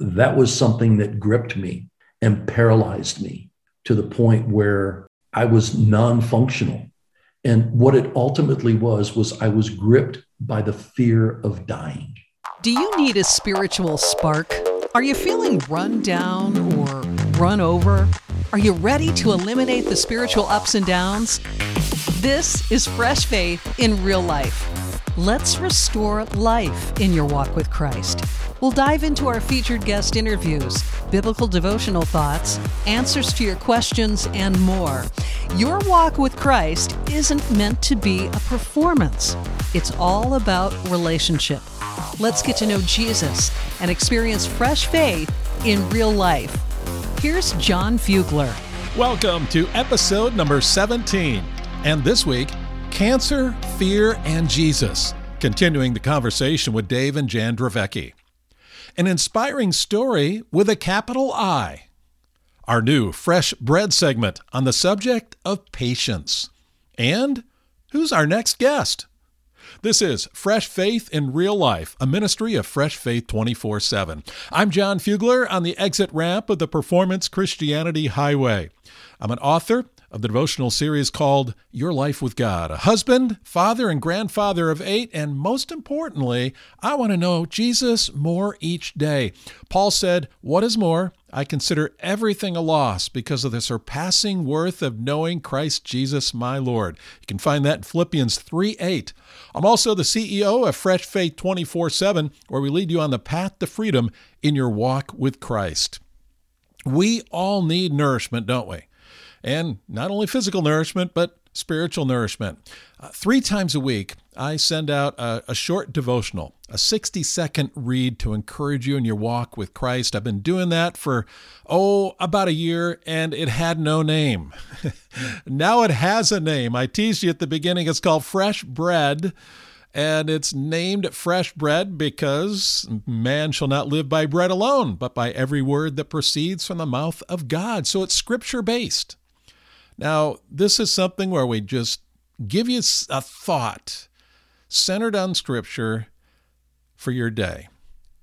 that was something that gripped me and paralyzed me to the point where I was non functional. And what it ultimately was, was I was gripped by the fear of dying. Do you need a spiritual spark? Are you feeling run down or run over? Are you ready to eliminate the spiritual ups and downs? This is Fresh Faith in Real Life. Let's restore life in your walk with Christ. We'll dive into our featured guest interviews, biblical devotional thoughts, answers to your questions, and more. Your walk with Christ isn't meant to be a performance, it's all about relationship. Let's get to know Jesus and experience fresh faith in real life. Here's Jon Fugler. Welcome to episode number 17. And this week, cancer, fear, and Jesus. Continuing the conversation with Dave and Jan Dravecky an inspiring story with a capital I. Our new Fresh Bread segment on the subject of patience. And who's our next guest? This is Fresh Faith in Real Life, a ministry of Fresh Faith 24 7. I'm Jon Fugler on the exit ramp of the Performance Christianity Highway. I'm an author of the devotional series called Your Life with God. A husband, father, and grandfather of eight, and most importantly, I want to know Jesus more each day. Paul said, What is more? I consider everything a loss because of the surpassing worth of knowing Christ Jesus my Lord. You can find that in Philippians 3 8. I'm also the CEO of Fresh Faith 24 7, where we lead you on the path to freedom in your walk with Christ. We all need nourishment, don't we? And not only physical nourishment, but spiritual nourishment. Uh, three times a week, I send out a, a, short devotional, a 60 second read to encourage you in your walk with Christ. I've been doing that for, oh, about a year, and it had no name. now it has a name. I teased you at the beginning. It's called Fresh Bread. And it's named Fresh Bread because man shall not live by bread alone, but by every word that proceeds from the mouth of God. So it's scripture based. Now, this is something where we just give you a thought centered on Scripture for your day.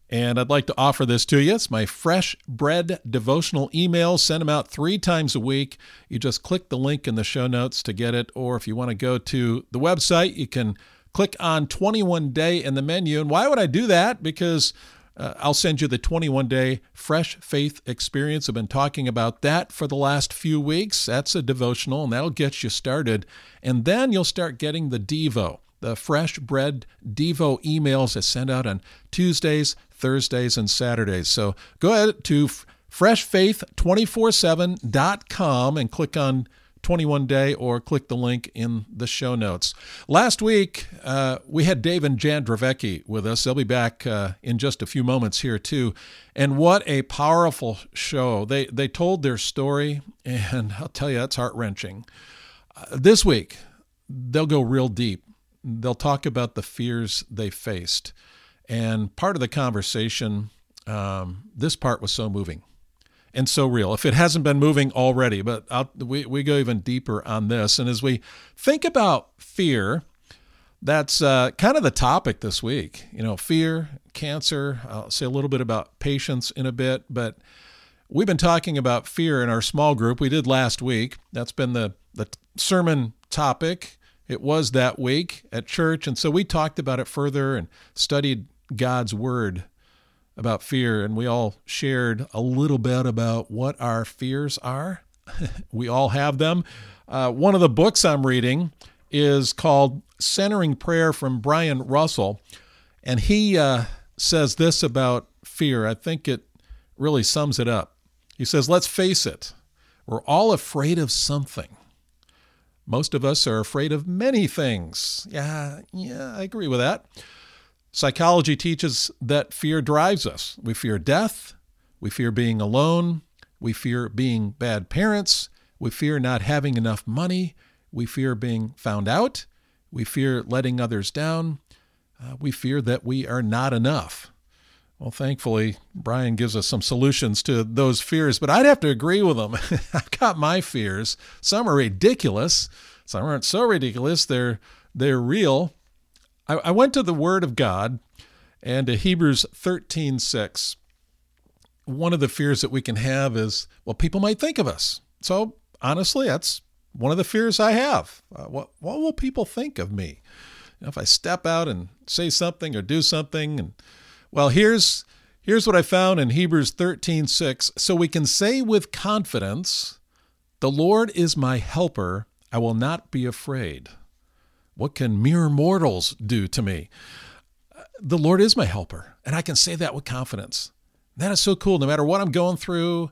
And I'd like to offer this to you. It's my fresh bread devotional email. Send them out three times a week. You just click the link in the show notes to get it. Or if you want to go to the website, you can click on 21 day in the menu. And why would I do that? Because uh, I'll send you the 21 day fresh faith experience. I've been talking about that for the last few weeks. That's a devotional, and that'll get you started. And then you'll start getting the Devo, the fresh bread Devo emails that send out on Tuesdays, Thursdays, and Saturdays. So go ahead to freshfaith247.com and click on 21 day or click the link in the show notes. Last week, uh, we had Dave and Jan Dravecky with us. They'll be back uh, in just a few moments here, too. And what a powerful show. They, they told their story, and I'll tell you, it's heart wrenching. Uh, this week, they'll go real deep. They'll talk about the fears they faced. And part of the conversation, um, this part was so moving and so real. If it hasn't been moving already, but I'll, we we go even deeper on this. And as we think about fear, that's uh, kind of the topic this week. You know, fear, cancer. I'll say a little bit about patience in a bit, but we've been talking about fear in our small group. We did last week. That's been the the sermon topic. It was that week at church, and so we talked about it further and studied God's word about fear, and we all shared a little bit about what our fears are. we all have them. Uh, one of the books I'm reading is called Centering Prayer from Brian Russell, and he uh, says this about fear. I think it really sums it up. He says, Let's face it, we're all afraid of something. Most of us are afraid of many things. Yeah, yeah, I agree with that. Psychology teaches that fear drives us. We fear death, we fear being alone, we fear being bad parents, we fear not having enough money, we fear being found out, we fear letting others down, uh, we fear that we are not enough. Well, thankfully, Brian gives us some solutions to those fears, but I'd have to agree with him. I've got my fears. Some are ridiculous. Some aren't so ridiculous. They're they're real. I, I went to the Word of God and to Hebrews 13 6. one of the fears that we can have is, well, people might think of us. So honestly, that's one of the fears I have. Uh, what what will people think of me you know, if I step out and say something or do something? And well, here's here's what I found in Hebrews 13:6. So we can say with confidence, "The Lord is my helper; I will not be afraid." What can mere mortals do to me? The Lord is my helper, and I can say that with confidence. That is so cool. No matter what I'm going through,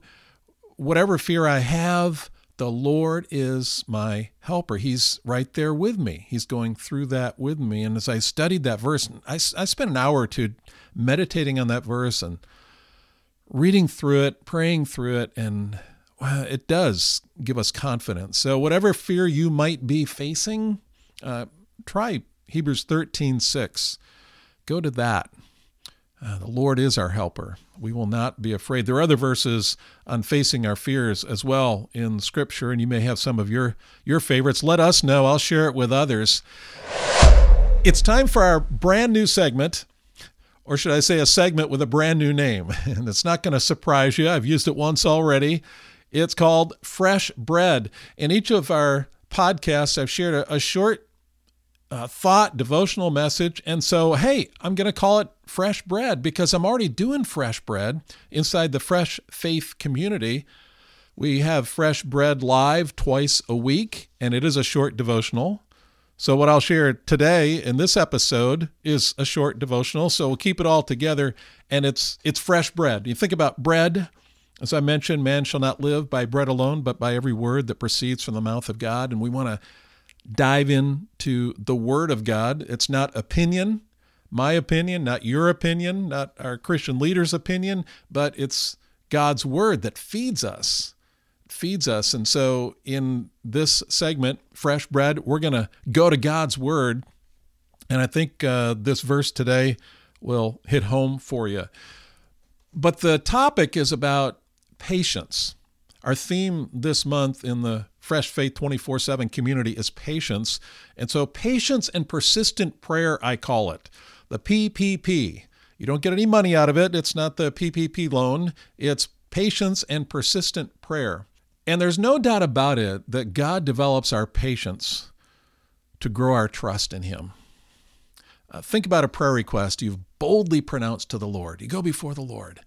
whatever fear I have, the Lord is my helper. He's right there with me. He's going through that with me. And as I studied that verse, I, I spent an hour or two meditating on that verse and reading through it, praying through it, and well, it does give us confidence. So, whatever fear you might be facing, uh, try Hebrews 13 6. Go to that. Uh, the Lord is our helper. We will not be afraid. There are other verses on facing our fears as well in Scripture, and you may have some of your, your favorites. Let us know. I'll share it with others. It's time for our brand new segment, or should I say, a segment with a brand new name. And it's not going to surprise you. I've used it once already. It's called Fresh Bread. In each of our podcasts, I've shared a, a short uh, thought, devotional message. And so, hey, I'm going to call it Fresh Bread because I'm already doing Fresh Bread inside the Fresh Faith community. We have Fresh Bread live twice a week, and it is a short devotional. So, what I'll share today in this episode is a short devotional. So, we'll keep it all together, and it's it's fresh bread. You think about bread, as I mentioned, man shall not live by bread alone, but by every word that proceeds from the mouth of God. And we want to dive into the Word of God. It's not opinion, my opinion, not your opinion, not our Christian leader's opinion, but it's God's Word that feeds us. Feeds us. And so in this segment, Fresh Bread, we're going to go to God's Word. And I think uh, this verse today will hit home for you. But the topic is about patience. Our theme this month in the Fresh Faith 24 7 community is patience. And so, patience and persistent prayer, I call it the PPP. You don't get any money out of it. It's not the PPP loan, it's patience and persistent prayer. And there's no doubt about it that God develops our patience to grow our trust in Him. Uh, think about a prayer request you've boldly pronounced to the Lord. You go before the Lord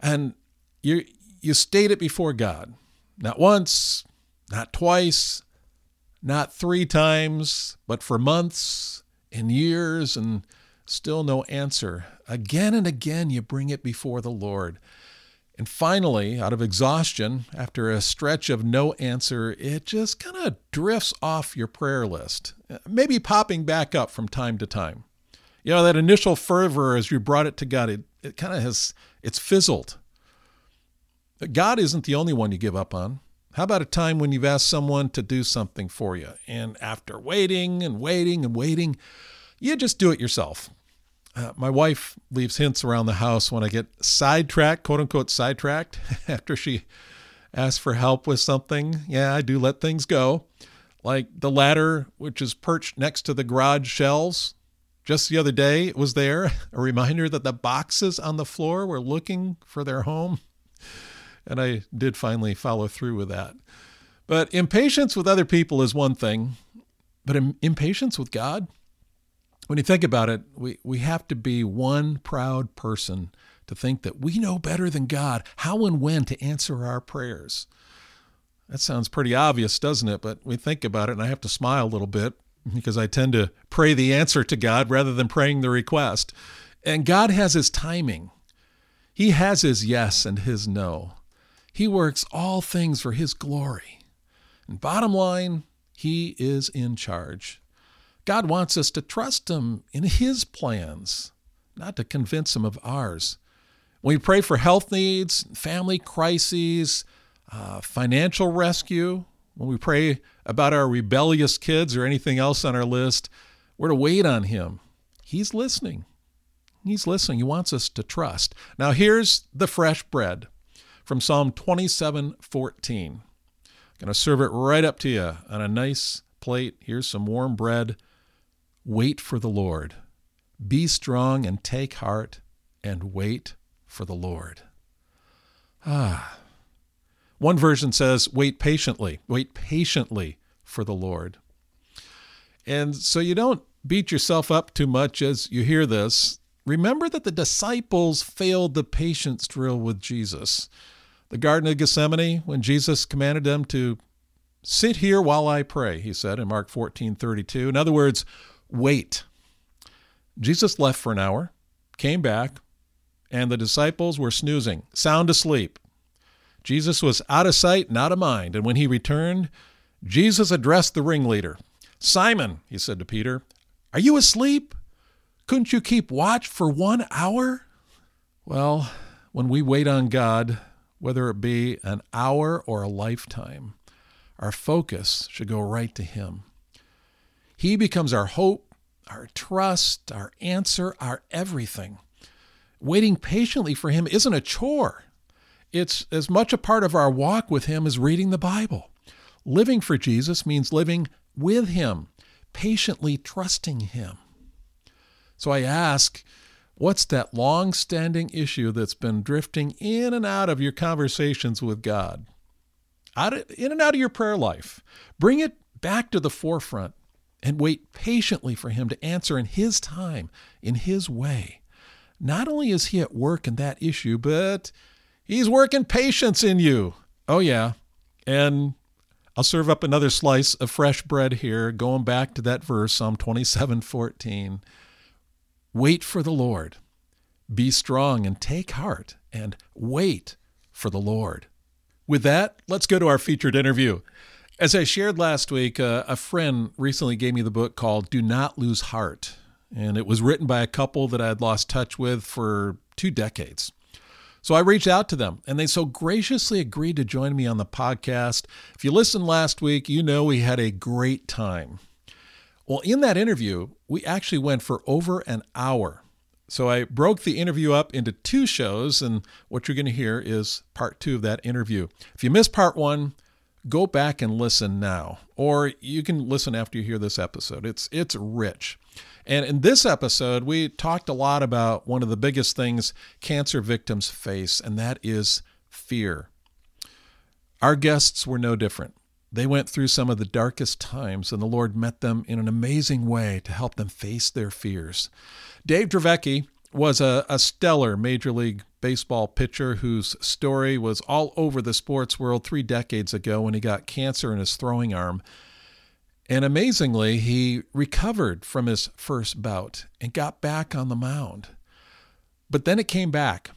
and you you state it before God. Not once, not twice, not three times, but for months and years and still no answer. Again and again, you bring it before the Lord. And finally, out of exhaustion, after a stretch of no answer, it just kind of drifts off your prayer list, uh, maybe popping back up from time to time. You know, that initial fervor as you brought it to God, it, it kind of has, it's fizzled. God isn't the only one you give up on. How about a time when you've asked someone to do something for you, and after waiting and waiting and waiting, you just do it yourself? Uh, my wife leaves hints around the house when I get sidetracked, quote unquote, sidetracked, after she asks for help with something. Yeah, I do let things go. Like the ladder, which is perched next to the garage shelves. Just the other day, it was there, a reminder that the boxes on the floor were looking for their home. And I did finally follow through with that. But impatience with other people is one thing, but impatience with God, when you think about it, we, we have to be one proud person to think that we know better than God how and when to answer our prayers. That sounds pretty obvious, doesn't it? But we think about it, and I have to smile a little bit because I tend to pray the answer to God rather than praying the request. And God has His timing, He has His yes and His no. He works all things for His glory. And bottom line, He is in charge. God wants us to trust Him in His plans, not to convince Him of ours. When we pray for health needs, family crises, uh, financial rescue, when we pray about our rebellious kids or anything else on our list, we're to wait on Him. He's listening. He's listening. He wants us to trust. Now, here's the fresh bread from Psalm 27 14. Going to serve it right up to you on a nice plate. Here's some warm bread. Wait for the Lord. Be strong and take heart and wait for the Lord. Ah. One version says, wait patiently, wait patiently for the Lord. And so you don't beat yourself up too much as you hear this. Remember that the disciples failed the patience drill with Jesus. The Garden of Gethsemane, when Jesus commanded them to sit here while I pray, he said in Mark 14 32. In other words, wait. Jesus left for an hour, came back, and the disciples were snoozing, sound asleep. Jesus was out of sight, not of mind, and when he returned, Jesus addressed the ringleader. Simon, he said to Peter, are you asleep? Couldn't you keep watch for one hour? Well, when we wait on God, whether it be an hour or a lifetime, our focus should go right to Him. He becomes our hope, our trust, our answer, our everything. Waiting patiently for Him isn't a chore. It's as much a part of our walk with Him as reading the Bible. Living for Jesus means living with Him, patiently trusting Him. So I ask, what's that long standing issue that's been drifting in and out of your conversations with God? Out of, in and out of your prayer life. Bring it back to the forefront and wait patiently for Him to answer in His time, in His way. Not only is He at work in that issue, but He's working patience in you. Oh, yeah. And I'll serve up another slice of fresh bread here, going back to that verse, Psalm 27 14. Wait for the Lord. Be strong and take heart and wait for the Lord. With that, let's go to our featured interview. As I shared last week, uh, a friend recently gave me the book called Do Not Lose Heart. And it was written by a couple that I had lost touch with for two decades. So I reached out to them and they so graciously agreed to join me on the podcast. If you listened last week, you know we had a great time. Well, in that interview, we actually went for over an hour. So I broke the interview up into two shows, and what you're going to hear is part two of that interview. If you missed part one, go back and listen now, or you can listen after you hear this episode. It's it's rich. And in this episode, we talked a lot about one of the biggest things cancer victims face, and that is fear. Our guests were no different. They went through some of the darkest times, and the Lord met them in an amazing way to help them face their fears. Dave Dravecky was a, a stellar Major League Baseball pitcher whose story was all over the sports world three decades ago when he got cancer in his throwing arm. And amazingly, he recovered from his first bout and got back on the mound. But then it came back.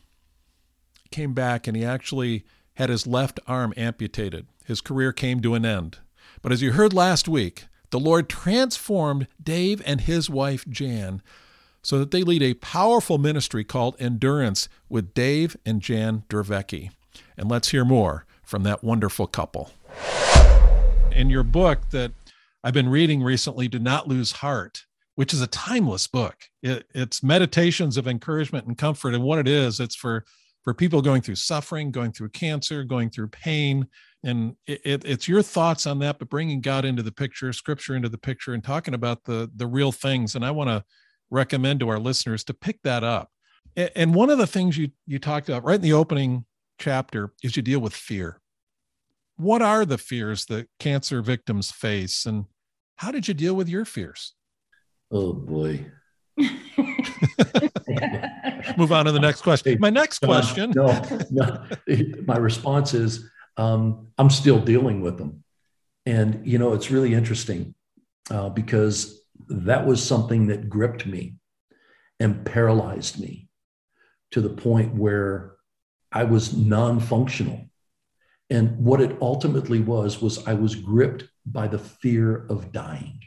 It came back, and he actually had his left arm amputated. His career came to an end. But as you heard last week, the Lord transformed Dave and his wife Jan so that they lead a powerful ministry called Endurance with Dave and Jan Dravecky. And let's hear more from that wonderful couple. In your book that I've been reading recently, Do Not Lose Heart, which is a timeless book. It, it's meditations of encouragement and comfort. And what it is, it's for, for people going through suffering, going through cancer, going through pain. And it, it, it's your thoughts on that, but bringing God into the picture, scripture into the picture, and talking about the, the real things. And I want to recommend to our listeners to pick that up. And one of the things you, you talked about right in the opening chapter is you deal with fear. What are the fears that cancer victims face? And how did you deal with your fears? Oh boy. Move on to the next question. My next question. no, no, my response is um, I'm still dealing with them. And, you know, it's really interesting uh, because that was something that gripped me and paralyzed me to the point where I was non functional. And what it ultimately was, was I was gripped by the fear of dying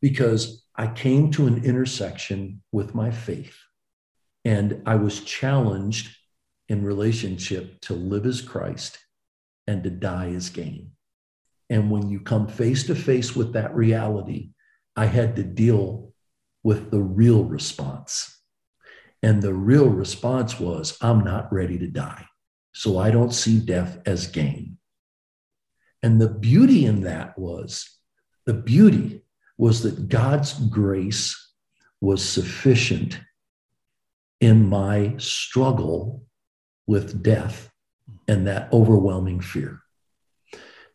because I came to an intersection with my faith and I was challenged in relationship to live as Christ and to die is gain. And when you come face to face with that reality, I had to deal with the real response. And the real response was, I'm not ready to die. So I don't see death as gain. And the beauty in that was the beauty was that God's grace was sufficient in my struggle with death and that overwhelming fear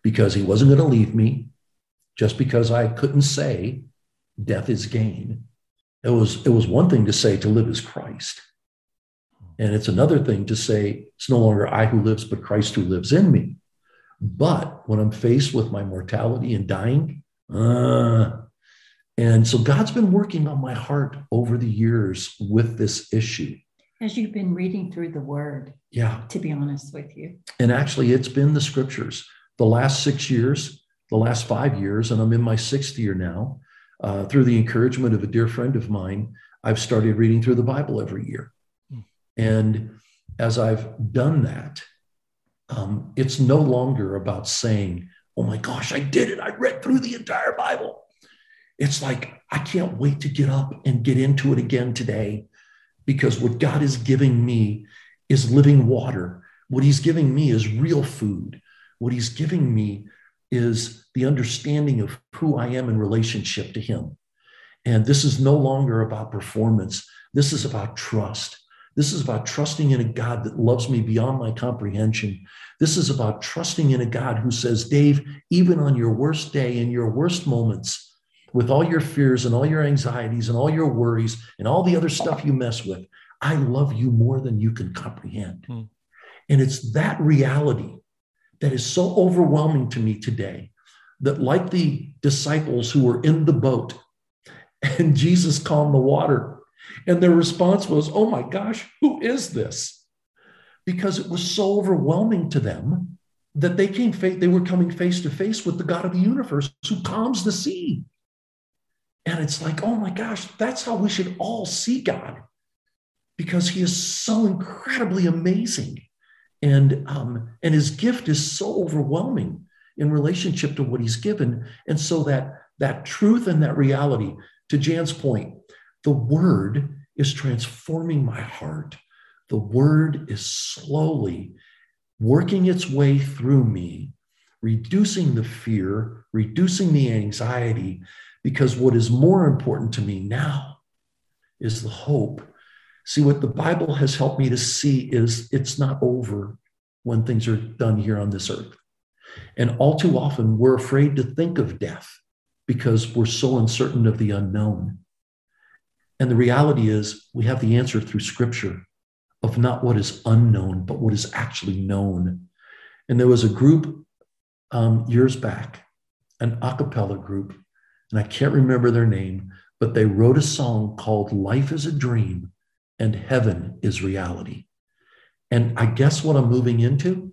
because he wasn't going to leave me just because I couldn't say death is gain. It was, it was one thing to say to live as Christ. And it's another thing to say it's no longer I who lives, but Christ who lives in me. But when I'm faced with my mortality and dying, uh, and so God's been working on my heart over the years with this issue. As you've been reading through the word. Yeah. To be honest with you. And actually, it's been the scriptures. The last six years, the last five years, and I'm in my sixth year now, uh, through the encouragement of a dear friend of mine, I've started reading through the Bible every year. Mm. And as I've done that, um, it's no longer about saying, oh my gosh, I did it. I read through the entire Bible. It's like, I can't wait to get up and get into it again today because what God is giving me is living water. What He's giving me is real food. What He's giving me is the understanding of who I am in relationship to Him. And this is no longer about performance, this is about trust. This is about trusting in a God that loves me beyond my comprehension. This is about trusting in a God who says, Dave, even on your worst day, in your worst moments, with all your fears and all your anxieties and all your worries and all the other stuff you mess with, I love you more than you can comprehend. Hmm. And it's that reality that is so overwhelming to me today that, like the disciples who were in the boat and Jesus calmed the water, and their response was, Oh my gosh, who is this? Because it was so overwhelming to them that they came they were coming face to face with the God of the universe who calms the sea. And it's like, oh my gosh, that's how we should all see God because he is so incredibly amazing. And, um, and his gift is so overwhelming in relationship to what he's given. And so that, that truth and that reality, to Jan's point, the word is transforming my heart. The word is slowly working its way through me, reducing the fear, reducing the anxiety, because what is more important to me now is the hope. See, what the Bible has helped me to see is it's not over when things are done here on this earth. And all too often, we're afraid to think of death because we're so uncertain of the unknown. And the reality is, we have the answer through scripture of not what is unknown, but what is actually known. And there was a group um, years back, an a cappella group and I can't remember their name, but they wrote a song called Life is a Dream and Heaven is Reality. And I guess what I'm moving into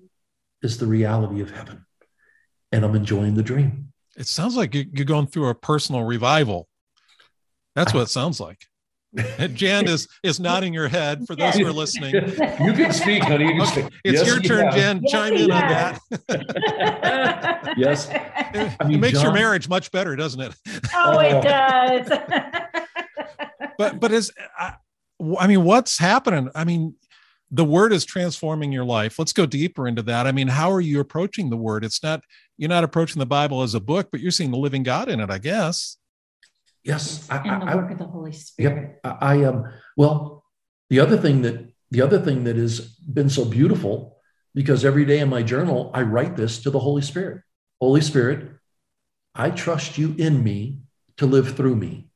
is the reality of heaven. And I'm enjoying the dream. It sounds like you're going through a personal revival. That's what it sounds like. Jan is is nodding your head for those who are listening. You can speak, honey. You can speak. It's yes, your turn, Jan. Yes, Chime in on that. yes. It, I mean, it makes Jon, your marriage much better, doesn't it? Oh, it does. but but is I, I mean, what's happening? I mean, the word is transforming your life. Let's go deeper into that. I mean, how are you approaching the word? It's not you're not approaching the Bible as a book, but you're seeing the living God in it, I guess. Yes, I, and the I, work of the Holy Spirit. Yep, I am. Um, well, the other thing that the other thing that has been so beautiful because every day in my journal I write this to the Holy Spirit. Holy Spirit, I trust you in me to live through me.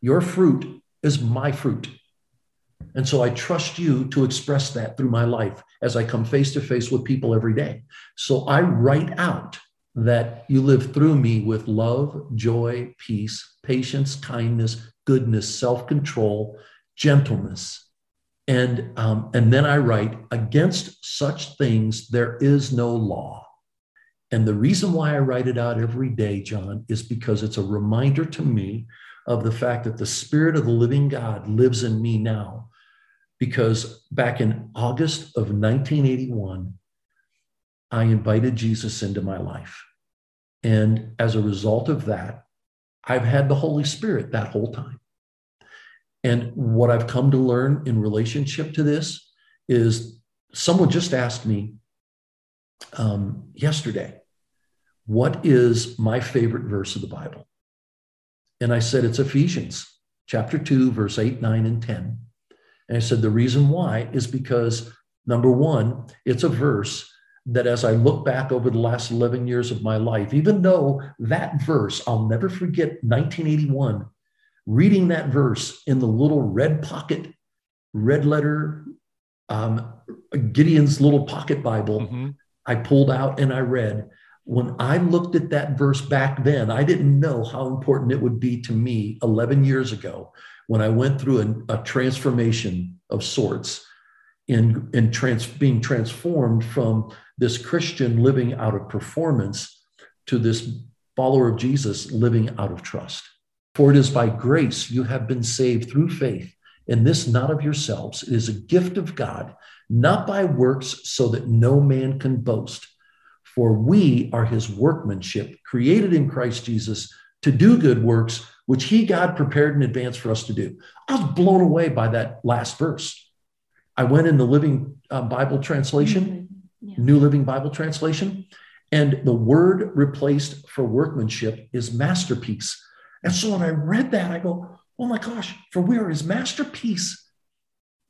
Your fruit is my fruit. And so I trust you to express that through my life as I come face to face with people every day. So I write out that you live through me with love, joy, peace, patience, kindness, goodness, self control, gentleness. And, um, and then I write, against such things there is no law. And the reason why I write it out every day, Jon, is because it's a reminder to me of the fact that the Spirit of the living God lives in me now. Because back in August of 1981, I invited Jesus into my life. And as a result of that, I've had the Holy Spirit that whole time. And what I've come to learn in relationship to this is someone just asked me um, yesterday, what is my favorite verse of the Bible? And I said, it's Ephesians chapter 2, verse 8, 9, and 10. And I said, the reason why is because Number one, it's a verse that as I look back over the last 11 years of my life, even though that verse, I'll never forget 1981, reading that verse in the little red pocket, red letter, um, Gideon's little pocket Bible, mm-hmm. I pulled out and I read. When I looked at that verse back then, I didn't know how important it would be to me 11 years ago when I went through a, a transformation of sorts in, in trans, being transformed from this Christian living out of performance to this follower of Jesus living out of trust. For it is by grace you have been saved through faith, and this not of yourselves. It is a gift of God, not by works, so that no man can boast. For we are his workmanship, created in Christ Jesus to do good works, which he, God, prepared in advance for us to do. I was blown away by that last verse. I went in the Living uh, Bible translation, mm-hmm. yeah. New Living Bible translation, and the word replaced for workmanship is masterpiece. And so when I read that, I go, oh my gosh, for we are his masterpiece,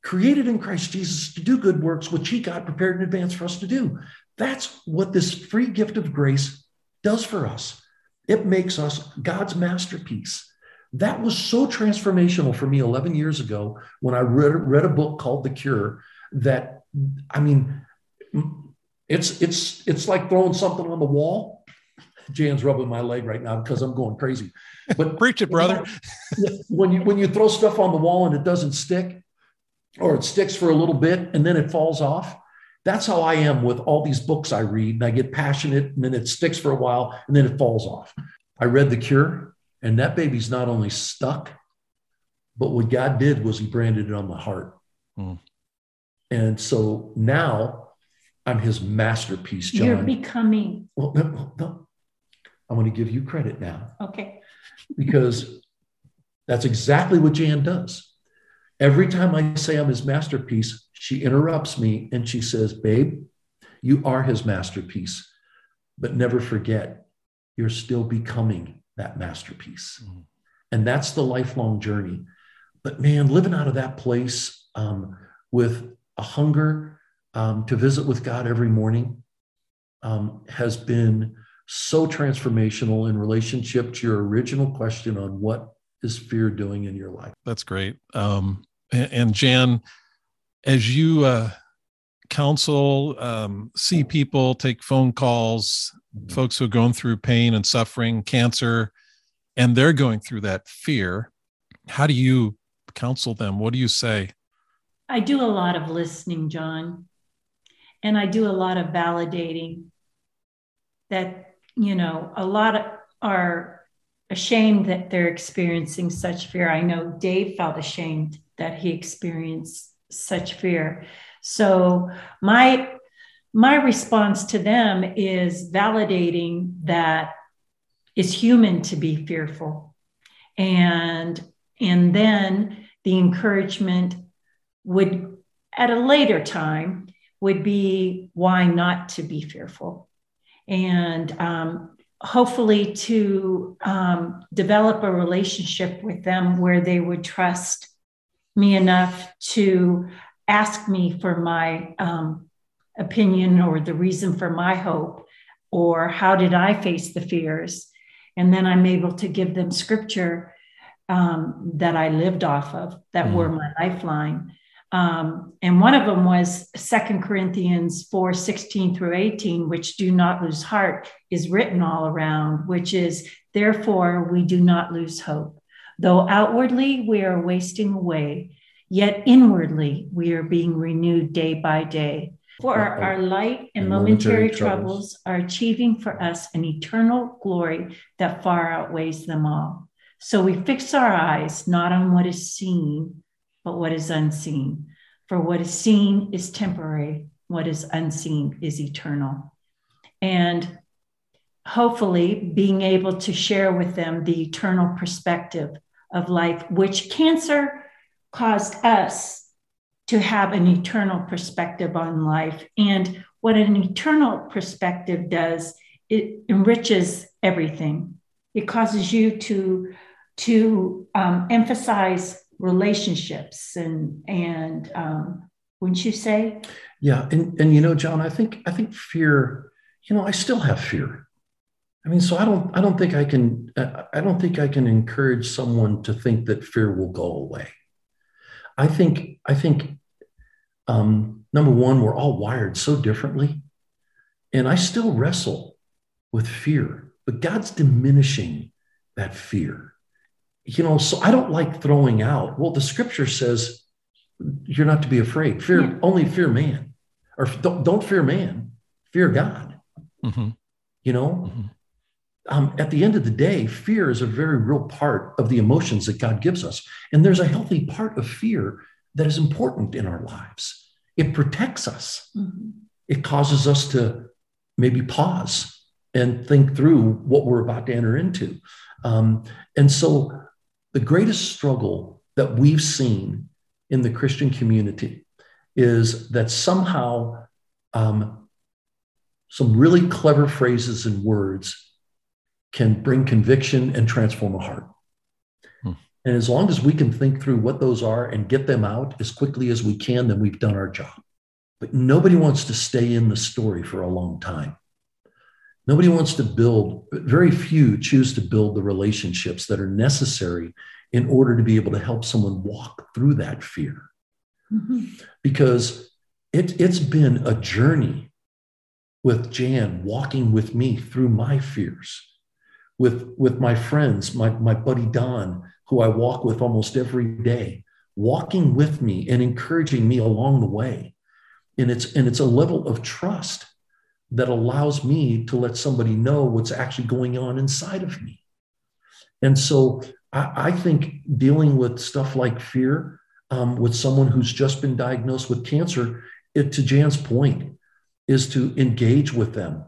created in Christ Jesus to do good works, which he got prepared in advance for us to do. That's what this free gift of grace does for us. It makes us God's masterpiece. That was so transformational for me 11 years ago when I read, read a book called The Cure that, I mean, it's, it's, it's like throwing something on the wall. Jan's rubbing my leg right now because I'm going crazy. But preach it, brother. when you when you throw stuff on the wall and it doesn't stick, or it sticks for a little bit and then it falls off, that's how I am with all these books I read. And I get passionate and then it sticks for a while and then it falls off. I read The Cure and that baby's not only stuck, but what God did was He branded it on my heart. Mm. And so now I'm His masterpiece, Jon. You're becoming. Well, no, no. I'm going to give you credit now. Okay. because that's exactly what Jan does. Every time I say I'm his masterpiece, she interrupts me and she says, Babe, you are his masterpiece, but never forget, you're still becoming that masterpiece. Mm-hmm. And that's the lifelong journey. But man, living out of that place um, with a hunger um, to visit with God every morning um, has been so transformational in relationship to your original question on what is fear doing in your life. That's great. Um, and, and, Jan, as you uh, counsel, um, see people, take phone calls, folks who are going through pain and suffering, cancer, and they're going through that fear. How do you counsel them? What do you say? I do a lot of listening, Jon, and I do a lot of validating that, you know, a lot of are ashamed that they're experiencing such fear. I know Dave felt ashamed that he experienced such fear. So my my response to them is validating that it's human to be fearful. And, and then the encouragement would, at a later time, would be why not to be fearful. And um, hopefully to um, develop a relationship with them where they would trust me enough to ask me for my um, opinion or the reason for my hope or how did I face the fears. And then I'm able to give them scripture um, that I lived off of that mm. were my lifeline. Um, and one of them was Second Corinthians 4 16 through 18, which do not lose heart is written all around, which is, therefore, we do not lose hope. Though outwardly we are wasting away, yet inwardly we are being renewed day by day. For our, our light and, momentary, momentary troubles, troubles are achieving for us an eternal glory that far outweighs them all. So we fix our eyes not on what is seen, but what is unseen. For what is seen is temporary, what is unseen is eternal. And hopefully, being able to share with them the eternal perspective of life, which cancer caused us to have an eternal perspective on life. And what an eternal perspective does, it enriches everything. It causes you to, to um, emphasize relationships and, and um, wouldn't you say? Yeah, and and you know, Jon, I think I think fear. You know, I still have fear. I mean, so I don't I don't think I can I don't think I can encourage someone to think that fear will go away. I think I think um, number one, we're all wired so differently, and I still wrestle with fear, but God's diminishing that fear. You know, so I don't like throwing out. Well, the Scripture says you're not to be afraid. Fear yeah. only fear man, or don't, don't fear man, fear God. Mm-hmm. You know, mm-hmm. Um, at the end of the day, fear is a very real part of the emotions that God gives us, and there's a healthy part of fear that is important in our lives. It protects us. Mm-hmm. It causes us to maybe pause and think through what we're about to enter into. Um, and so, the greatest struggle that we've seen in the Christian community is that somehow um, some really clever phrases and words can bring conviction and transform a heart. Hmm. And as long as we can think through what those are and get them out as quickly as we can, then we've done our job. But nobody wants to stay in the story for a long time. Nobody wants to build, very few choose to build the relationships that are necessary in order to be able to help someone walk through that fear. Mm-hmm. Because it, it's been a journey with Jan walking with me through my fears, with, with my friends, my, my buddy Don, who I walk with almost every day, walking with me and encouraging me along the way. And it's, and it's a level of trust that allows me to let somebody know what's actually going on inside of me. And so I, I think dealing with stuff like fear um, with someone who's just been diagnosed with cancer, it, to Jan's point, is to engage with them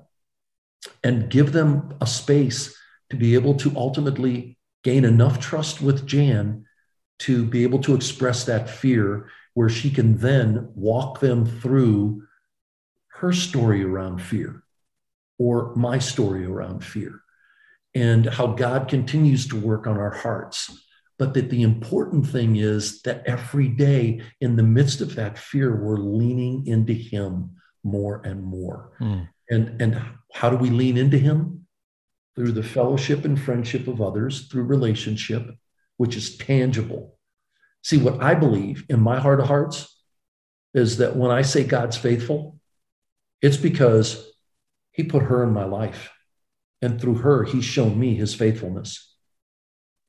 and give them a space to be able to ultimately gain enough trust with Jan to be able to express that fear where she can then walk them through her story around fear or my story around fear and how God continues to work on our hearts. But that the important thing is that every day, in the midst of that fear, we're leaning into Him more and more. Mm. And, and how do we lean into Him? Through the fellowship and friendship of others, through relationship, which is tangible. See, what I believe in my heart of hearts is that when I say God's faithful, it's because He put her in my life. And through her, he's shown me his faithfulness.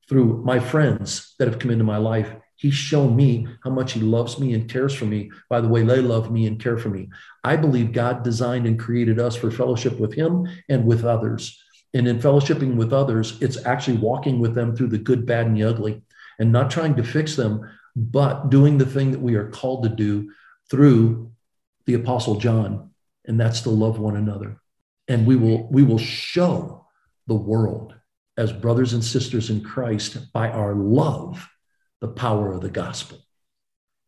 Through my friends that have come into my life, he's shown me how much he loves me and cares for me by the way they love me and care for me. I believe God designed and created us for fellowship with him and with others. And in fellowshipping with others, it's actually walking with them through the good, bad, and the ugly and not trying to fix them, but doing the thing that we are called to do through the Apostle John, and that's to love one another and we will we will show the world as brothers and sisters in Christ by our love the power of the gospel.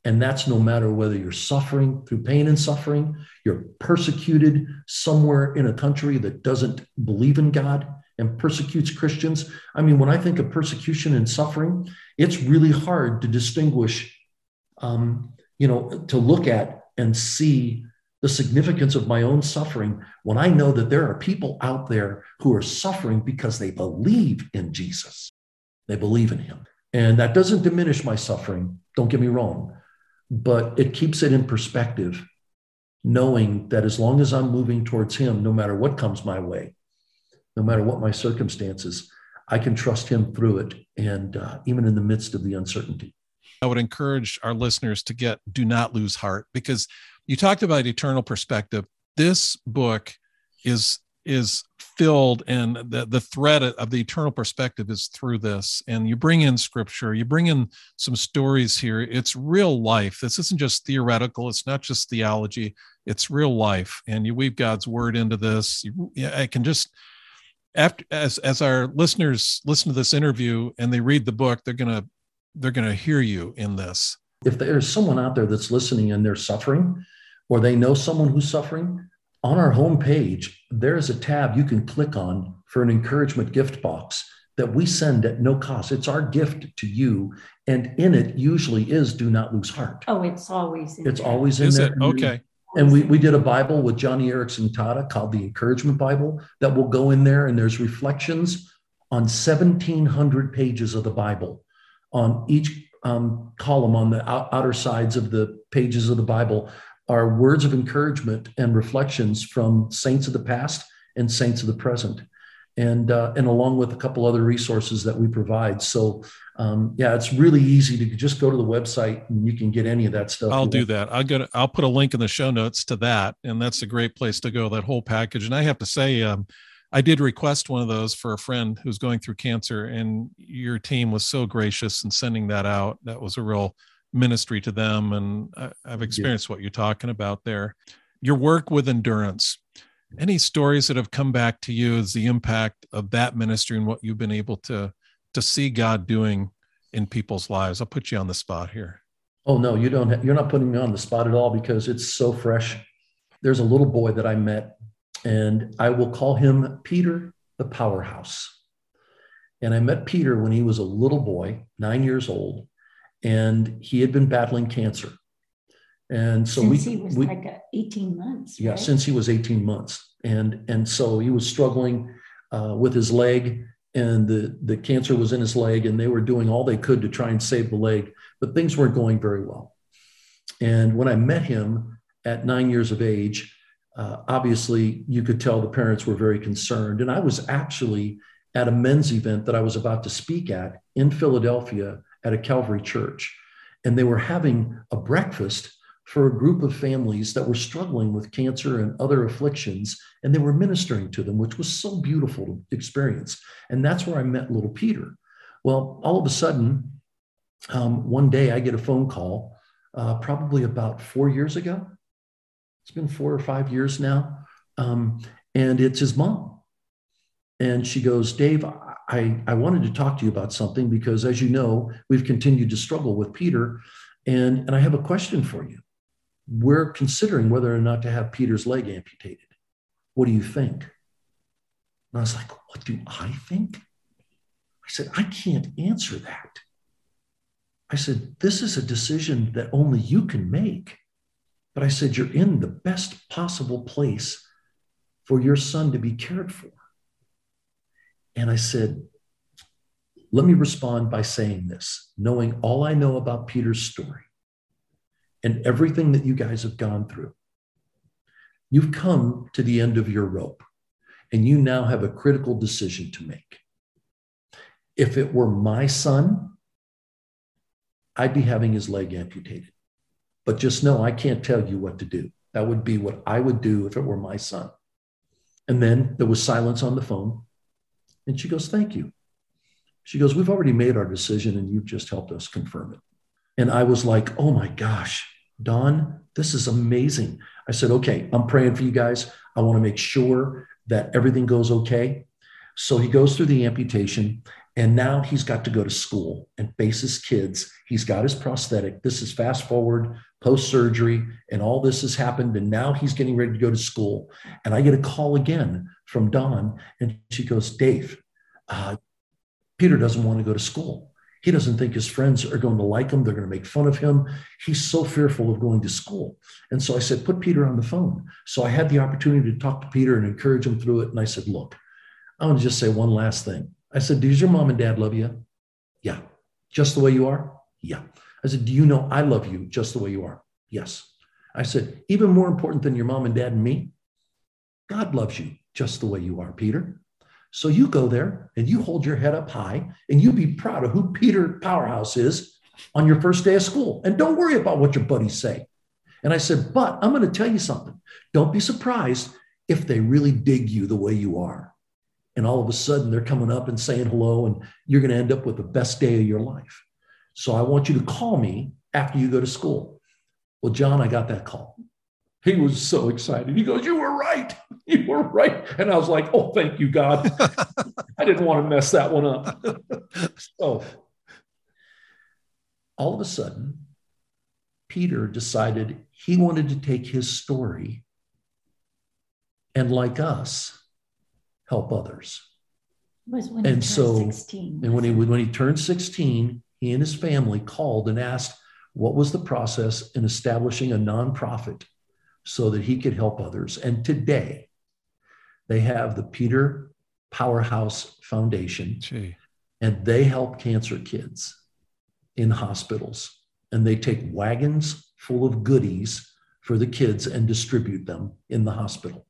And that's no matter whether you're suffering through pain and suffering, you're persecuted somewhere in a country that doesn't believe in God and persecutes Christians. I mean, when I think of persecution and suffering, it's really hard to distinguish, um, you know, to look at and see the significance of my own suffering when I know that there are people out there who are suffering because they believe in Jesus. They believe in him. And that doesn't diminish my suffering, don't get me wrong, but it keeps it in perspective, knowing that as long as I'm moving towards him, no matter what comes my way, no matter what my circumstances, I can trust him through it. And uh, even in the midst of the uncertainty. I would encourage our listeners to get Do Not Lose Heart because you talked about eternal perspective. This book is is filled and the, the thread of the eternal perspective is through this. And you bring in scripture you bring in some stories here. It's real life. This isn't just theoretical. It's not just theology. It's real life. And you weave god's word into this. You, i can just after as as our listeners listen to this interview and they read the book they're gonna they're gonna hear you in this. If there's someone out there that's listening and they're suffering or they know someone who's suffering, on our homepage, there is a tab you can click on for an encouragement gift box that we send at no cost. It's our gift to you. And in it usually is do not lose heart. Oh, it's always in It's there. always in is there. It? Okay. And we, we did a Bible with Joni Eareckson Tada called the Encouragement Bible that will go in there, and there's reflections on 1,700 pages of the Bible. On each um, column on the outer sides of the pages of the Bible are words of encouragement and reflections from saints of the past and saints of the present and uh, and along with a couple other resources that we provide. So um, yeah, it's really easy to just go to the website and you can get any of that stuff. I'll do that. I'll go. I'll put a link in the show notes to that, and that's a great place to go. That whole package. And I have to say, um, I did request one of those for a friend who's going through cancer, and your team was so gracious in sending that out. That was a real ministry to them, and I, I've experienced what you're talking about there. Your work with endurance any stories that have come back to you as the impact of that ministry and what you've been able to to see God doing in people's lives? I'll put you on the spot here. Oh no, you don't. Have, you're not putting me on the spot at all because it's so fresh. There's a little boy that I met, and I will call him Peter the Powerhouse. And I met Peter when he was a little boy, nine years old, and he had been battling cancer. And so since we, he was we, like 18 months. Yeah, right? since he was 18 months. And and so he was struggling uh, with his leg, and the, the cancer was in his leg, and they were doing all they could to try and save the leg, but things weren't going very well. And when I met him at nine years of age, uh, obviously you could tell the parents were very concerned. And I was actually at a men's event that I was about to speak at in Philadelphia at a Calvary church. And they were having a breakfast for a group of families that were struggling with cancer and other afflictions, and they were ministering to them, which was so beautiful to experience. And that's where I met little Peter. Well, all of a sudden, um, one day I get a phone call, uh, probably about four years ago. It's been four or five years now. Um, and it's his mom. And she goes, Dave, I, I wanted to talk to you about something because, as you know, we've continued to struggle with Peter. And, and I have a question for you we're considering whether or not to have Peter's leg amputated. What do you think? And I was like, What do I think? I said, I can't answer that. I said, This is a decision that only you can make. But I said, You're in the best possible place for your son to be cared for. And I said, Let me respond by saying this, knowing all I know about Peter's story and everything that you guys have gone through. You've come to the end of your rope and you now have a critical decision to make. If it were my son, I'd be having his leg amputated. But just know I can't tell you what to do. That would be what I would do if it were my son. And then there was silence on the phone. And she goes, Thank you. She goes, We've already made our decision and you've just helped us confirm it. And I was like, oh my gosh, Don, this is amazing. I said, okay, I'm praying for you guys. I want to make sure that everything goes okay. So he goes through the amputation and now he's got to go to school and face his kids. He's got his prosthetic. This is fast forward post surgery, and all this has happened. And now he's getting ready to go to school. And I get a call again from Dawn, and she goes, Dave, uh, Peter doesn't want to go to school. He doesn't think his friends are going to like him. They're going to make fun of him. He's so fearful of going to school. And so I said, put Peter on the phone. So I had the opportunity to talk to Peter and encourage him through it. And I said, look, I want to just say one last thing. I said, does your mom and dad love you? Yeah. Just the way you are? Yeah. I said, do you know I love you just the way you are? Yes. I said, even more important than your mom and dad and me, God loves you just the way you are, Peter. So you go there and you hold your head up high and you be proud of who Peter Powerhouse is on your first day of school. And don't worry about what your buddies say. And I said, but I'm going to tell you something. Don't be surprised if they really dig you the way you are. And all of a sudden they're coming up and saying hello, and you're going to end up with the best day of your life. So I want you to call me after you go to school. Well, Jon, I got that call. He was so excited. He goes, You were right. You were right. And I was like, Oh, thank you, God. I didn't want to mess that one up. so all of a sudden, Peter decided he wanted to take his story and, like us, help others. and so, 16, and when he when he turned 16, he and his family called and asked what was the process in establishing a nonprofit so that he could help others. And today, they have the Peter Powerhouse Foundation, Gee. and they help cancer kids in hospitals. And they take wagons full of goodies for the kids and distribute them in the hospital.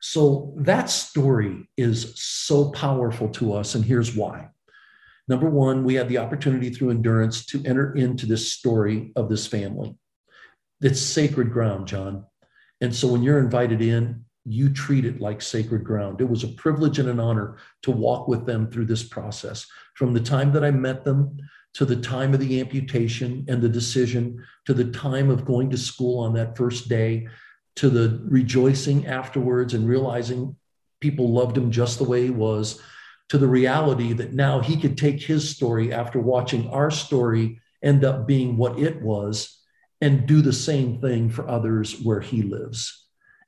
So that story is so powerful to us. And here's why. Number one, we had the opportunity through endurance to enter into this story of this family. It's sacred ground, Jon. And so when you're invited in, you treat it like sacred ground. It was a privilege and an honor to walk with them through this process. From the time that I met them to the time of the amputation and the decision, to the time of going to school on that first day, to the rejoicing afterwards and realizing people loved him just the way he was, to the reality that now he could take his story after watching our story end up being what it was and do the same thing for others where he lives.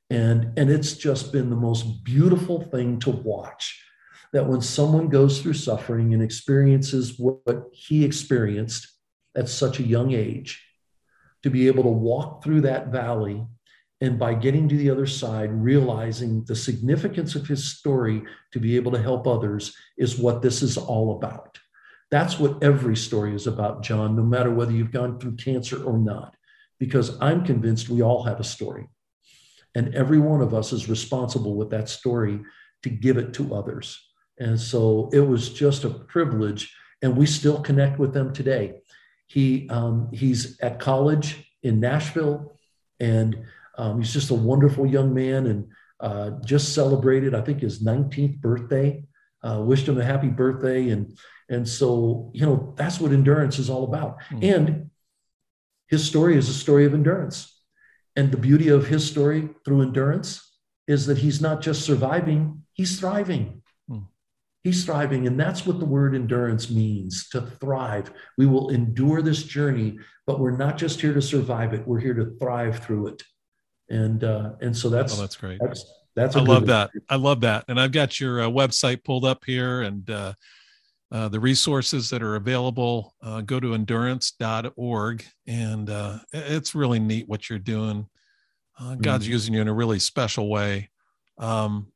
And, and it's just been the most beautiful thing to watch that when someone goes through suffering and experiences what he experienced at such a young age, to be able to walk through that valley and by getting to the other side, realizing the significance of his story to be able to help others is what this is all about. That's what every story is about, Jon, no matter whether you've gone through cancer or not, because I'm convinced we all have a story. And every one of us is responsible with that story to give it to others. And so it was just a privilege. And we still connect with them today. He, um, he's at college in Nashville, and um, he's just a wonderful young man and uh, just celebrated, I think, his 19th birthday. Uh, wished him a happy birthday. And, and so, you know, that's what endurance is all about. Mm-hmm. And his story is a story of endurance. And the beauty of his story through endurance is that he's not just surviving, he's thriving. Mm. He's thriving. And that's what the word endurance means to thrive. We will endure this journey, but we're not just here to survive it, we're here to thrive through it and uh, and so that's oh, that's great. That's that's I love that. I love that, and I've got your uh, website pulled up here and. Uh, uh, the resources that are available, uh, go to endurance.org. And uh, it's really neat what you're doing. Uh, God's mm-hmm. using you in a really special way. Um,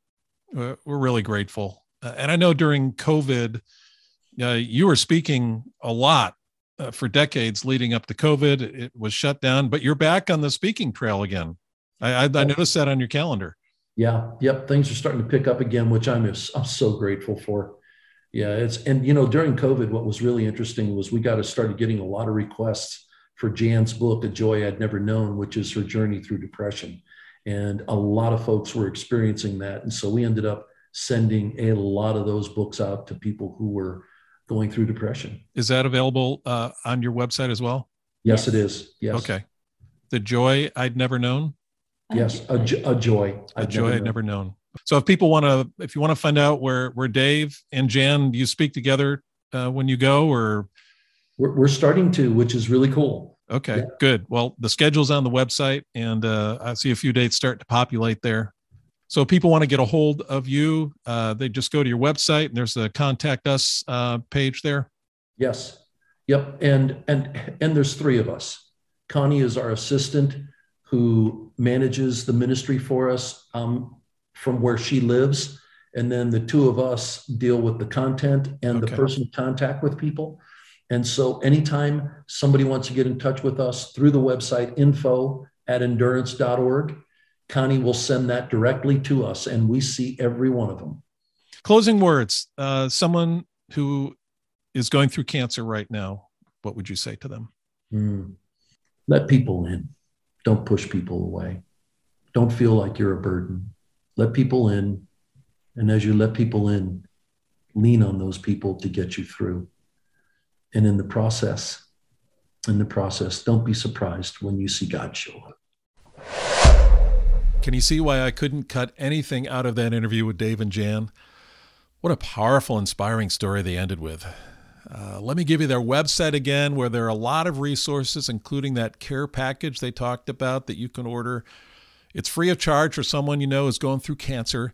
we're, we're, really grateful. Uh, and I know during COVID, uh, you were speaking a lot for decades leading up to COVID. It was shut down, but you're back on the speaking trail again. I, I, I noticed that on your calendar. Yeah. Yep. Things are starting to pick up again, which I'm I'm so grateful for. Yeah. It's and you know during COVID, what was really interesting was we got to started getting a lot of requests for Jan's book, A Joy I'd Never Known, which is her journey through depression, and a lot of folks were experiencing that, and so we ended up sending a lot of those books out to people who were going through depression. Is that available uh, on your website as well? Yes, it is. Yes. Okay. The Joy I'd Never Known. Yes, a, a joy. A I've joy never I'd never known. So if people want to, if you want to find out where where Dave and Jan you speak together uh, when you go, or we're, we're starting to, which is really cool. Okay, yeah. good. Well, the schedule's on the website, and uh, I see a few dates start to populate there. So if people want to get a hold of you, uh, they just go to your website, and there's a contact us uh, page there. Yes. Yep. And and and there's three of us. Connie is our assistant who manages the ministry for us um, from where she lives. And then the two of us deal with the content and okay. the personal contact with people. And so anytime somebody wants to get in touch with us through the website info at endurance.org, Connie will send that directly to us and we see every one of them. Closing words. Uh, someone who is going through cancer right now, what would you say to them? Mm. Let people in. Don't push people away. Don't feel like you're a burden. Let people in. And as you let people in, lean on those people to get you through. And in the process, in the process, don't be surprised when you see God show up. Can you see why I couldn't cut anything out of that interview with Dave and Jan? What a powerful, inspiring story they ended with. Uh, let me give you their website again, where there are a lot of resources, including that care package they talked about that you can order. It's free of charge for someone you know is going through cancer.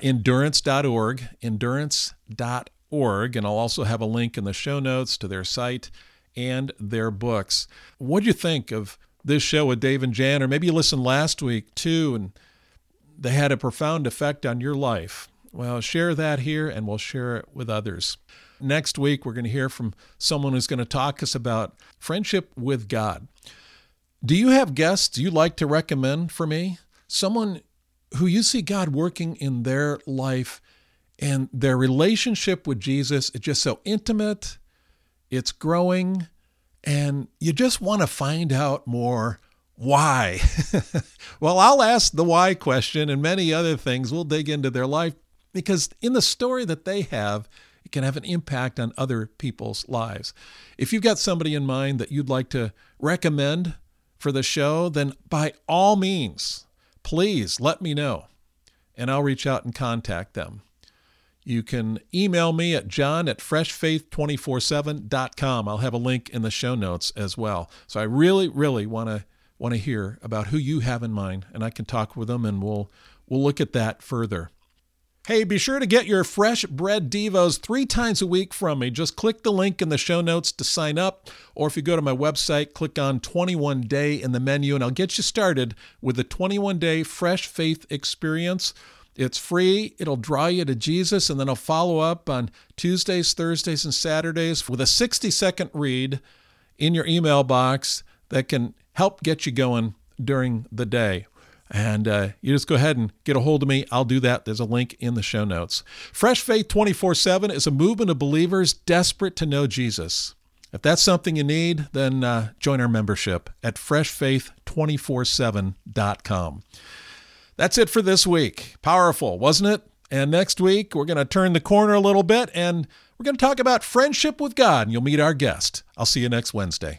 Endurance.org, endurance.org. And I'll also have a link in the show notes to their site and their books. What do you think of this show with Dave and Jan, or maybe you listened last week too, and they had a profound effect on your life. Well, share that here and we'll share it with others. Next week, we're going to hear from someone who's going to talk us about friendship with God. Do you have guests you'd like to recommend for me? Someone who you see God working in their life and their relationship with Jesus is just so intimate, it's growing, and you just want to find out more why. well, I'll ask the why question and many other things. We'll dig into their life because in the story that they have, can have an impact on other people's lives. If you've got somebody in mind that you'd like to recommend for the show, then by all means, please let me know and I'll reach out and contact them. You can email me at jon at freshfaith247.com. I'll have a link in the show notes as well. So I really, really want to want to hear about who you have in mind, and I can talk with them and we'll we'll look at that further. Hey, be sure to get your fresh bread devos three times a week from me. Just click the link in the show notes to sign up, or if you go to my website, click on 21 Day in the menu, and I'll get you started with the 21 Day Fresh Faith Experience. It's free, it'll draw you to Jesus, and then I'll follow up on Tuesdays, Thursdays, and Saturdays with a 60 second read in your email box that can help get you going during the day. And uh, you just go ahead and get a hold of me. I'll do that. There's a link in the show notes. Fresh Faith 24 7 is a movement of believers desperate to know Jesus. If that's something you need, then uh, join our membership at freshfaith247.com. That's it for this week. Powerful, wasn't it? And next week, we're going to turn the corner a little bit and we're going to talk about friendship with God, and you'll meet our guest. I'll see you next Wednesday.